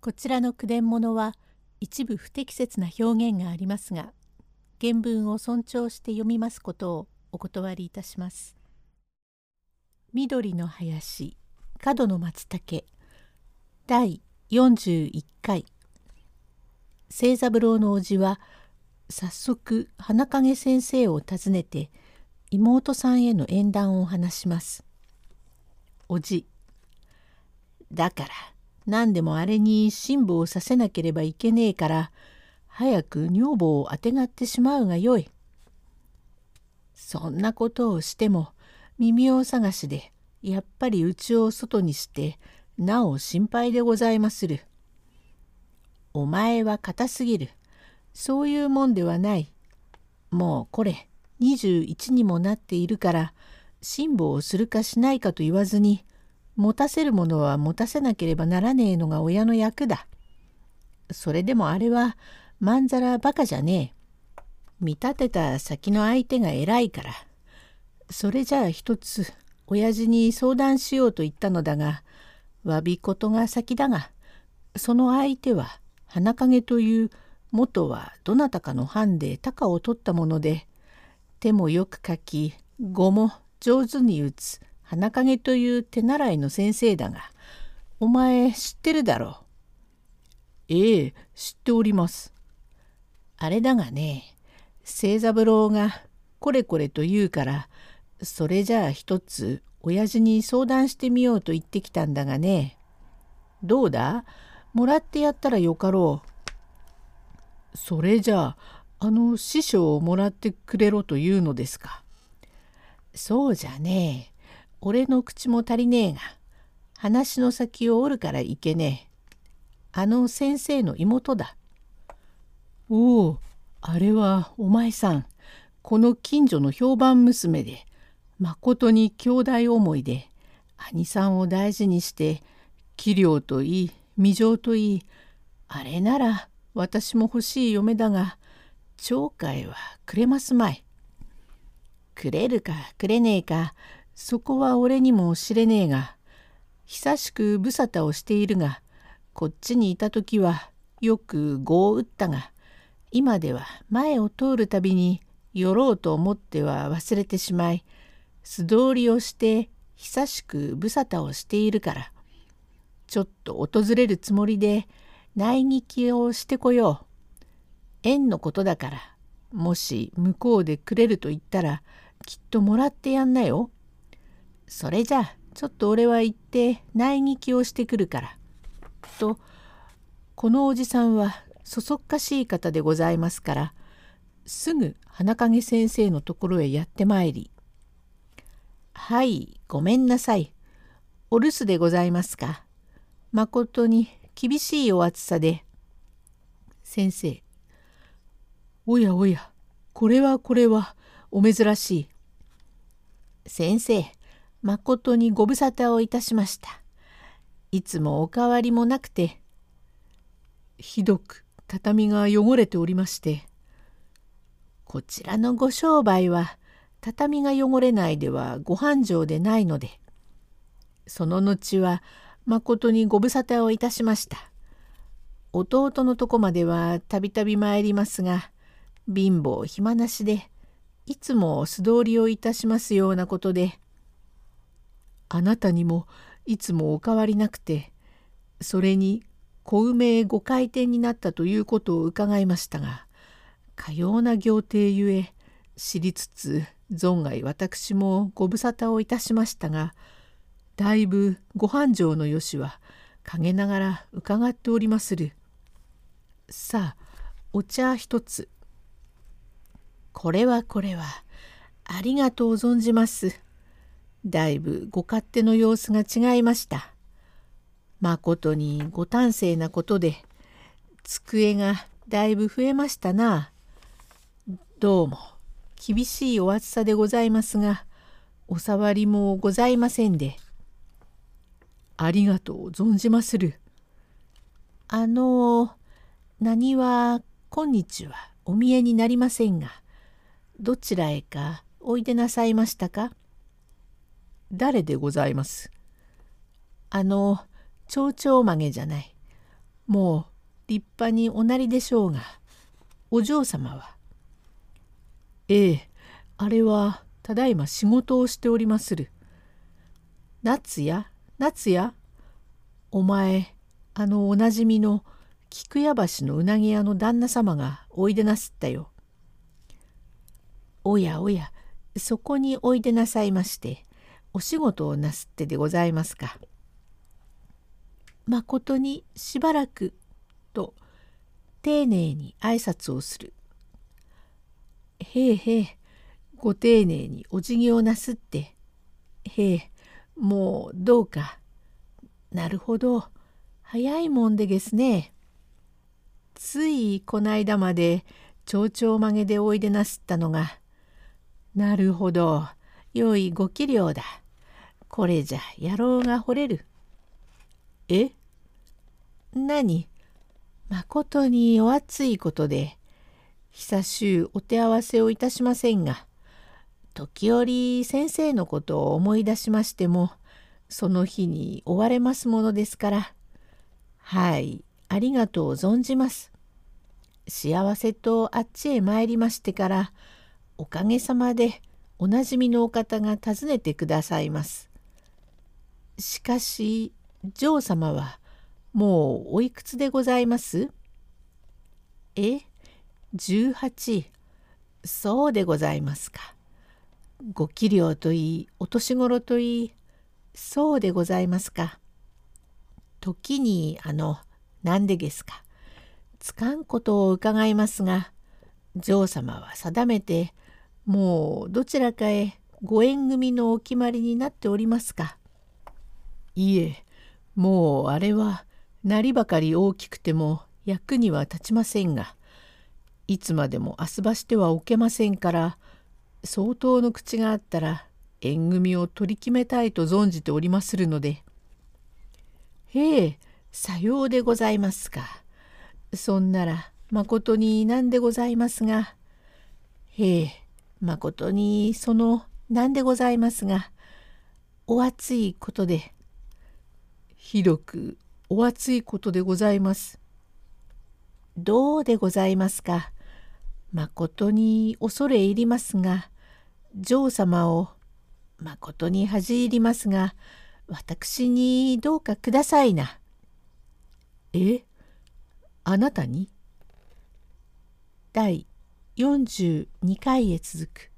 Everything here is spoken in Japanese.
こちらの句伝物は一部不適切な表現がありますが原文を尊重して読みますことをお断りいたします。緑の林角の松茸第41回清三郎の叔父は早速花影先生を訪ねて妹さんへの縁談を話します。おじだから何でもあれに辛抱させなければいけねえから早く女房をあてがってしまうがよい。そんなことをしても耳を探しでやっぱりうちを外にしてなお心配でございまする。お前は硬すぎる。そういうもんではない。もうこれ21にもなっているから辛抱をするかしないかと言わずに持たせるものは持たせなければならねえのが親の役だ。それでもあれはまんざらバカじゃねえ。見立てた先の相手が偉いから。それじゃあ一つ親父に相談しようと言ったのだが詫び事が先だがその相手は花影という元はどなたかの藩で高を取ったもので手もよく書き語も上手に打つ花影という手習いの先生だがお前知ってるだろう。ええ知っております。あれだがね清三郎がこれこれと言うからそれじゃあ一つ親父に相談してみようと言ってきたんだがねどうだ？もらってやったらよかろう。それじゃああの師匠をもらってくれろというのですか。そうじゃね。俺の口も足りねえが話の先を折るからいけねえ。あの先生の妹だ。おおあれはお前さんこの近所の評判娘でまことに兄弟思いで兄さんを大事にして器量といい未情といいあれなら私も欲しい嫁だが町会はくれますまい。くれるかくれねえかそこは俺にも知れねえが久しく無沙汰をしているがこっちにいた時はよく碁を打ったが今では前を通るたびに寄ろうと思っては忘れてしまい素通りをして久しく無沙汰をしているからちょっと訪れるつもりで内聞をしてこよう。縁のことだからもし向こうでくれると言ったらきっともらってやんなよ。それじゃあちょっと俺は行って内聞をしてくるから。とこのおじさんはそそっかしい方でございますからすぐ花影先生のところへやってまいり「はいごめんなさい。お留守でございますか。まことに厳しいお暑さで」先生。おやおやこれはこれはお珍しい。先生。まことにご無沙汰をいたしました。いつもお変わりもなくて。ひどく畳が汚れておりましてこちらのご商売は畳が汚れないではご繁盛でないのでその後はまことにご無沙汰をいたしました弟のとこまではたびたび参りますが貧乏暇なしでいつも素通りをいたしますようなことであなたにもいつもお変わりなくてそれに小梅へご回転になったということを伺いましたがかような行程ゆえ知りつつ存外私もご無沙汰をいたしましたがだいぶご繁盛のよしは陰ながら伺っておりまする。さあお茶一つ。これはこれはありがとう存じます。だいぶご勝手の様子が違いました。まことにご端正なことで机がだいぶ増えましたな。どうも厳しいお暑さでございますがお触りもございませんで。ありがとう存じまする。あの何は今日はお見えになりませんがどちらへかおいでなさいましたか？誰でございます？あの蝶々曲げじゃない。もう立派におなりでしょうがお嬢様はええあれはただいま仕事をしておりまする。夏や夏やお前あのおなじみの菊屋橋のうなぎ屋の旦那様がおいでなすったよ。おやおやそこにおいでなさいましてお仕事をなすってでございますか。まことにしばらくと丁寧に挨拶をする。へえへえご丁寧にお辞儀をなすってへえもうどうかなるほど早いもんでげすねついこないだまで蝶々曲げでおいでなすったのがなるほど良いご器量だこれじゃ野郎が惚れる。え？何？まことにお熱いことで久しゅうお手合わせをいたしませんが時折先生のことを思い出しましてもその日に追われますものですから。はいありがとう存じます。幸せとあっちへ参りましてからおかげさまでおなじみのお方が訪ねてくださいます。しかし嬢様はもうおいくつでございます？え？18そうでございますか。ご器量といいお年頃といいそうでございますか。時にあの何でですか。つかんことを伺いますが嬢様は定めてもうどちらかへご縁組のお決まりになっておりますか。いえもうあれはなりばかり大きくても役には立ちませんがいつまでもあすばしてはおけませんから相当の口があったら縁組を取り決めたいと存じておりまするので。へえさようでございますか。そんならまことになんでございますが。へえまことにそのなんでございますがお熱いことで。ひどくお熱いことでございます。どうでございますか？まことに恐れ入りますが嬢様をまことに恥じ入りますが私にどうかくださいな。え？あなたに？第42回へ続く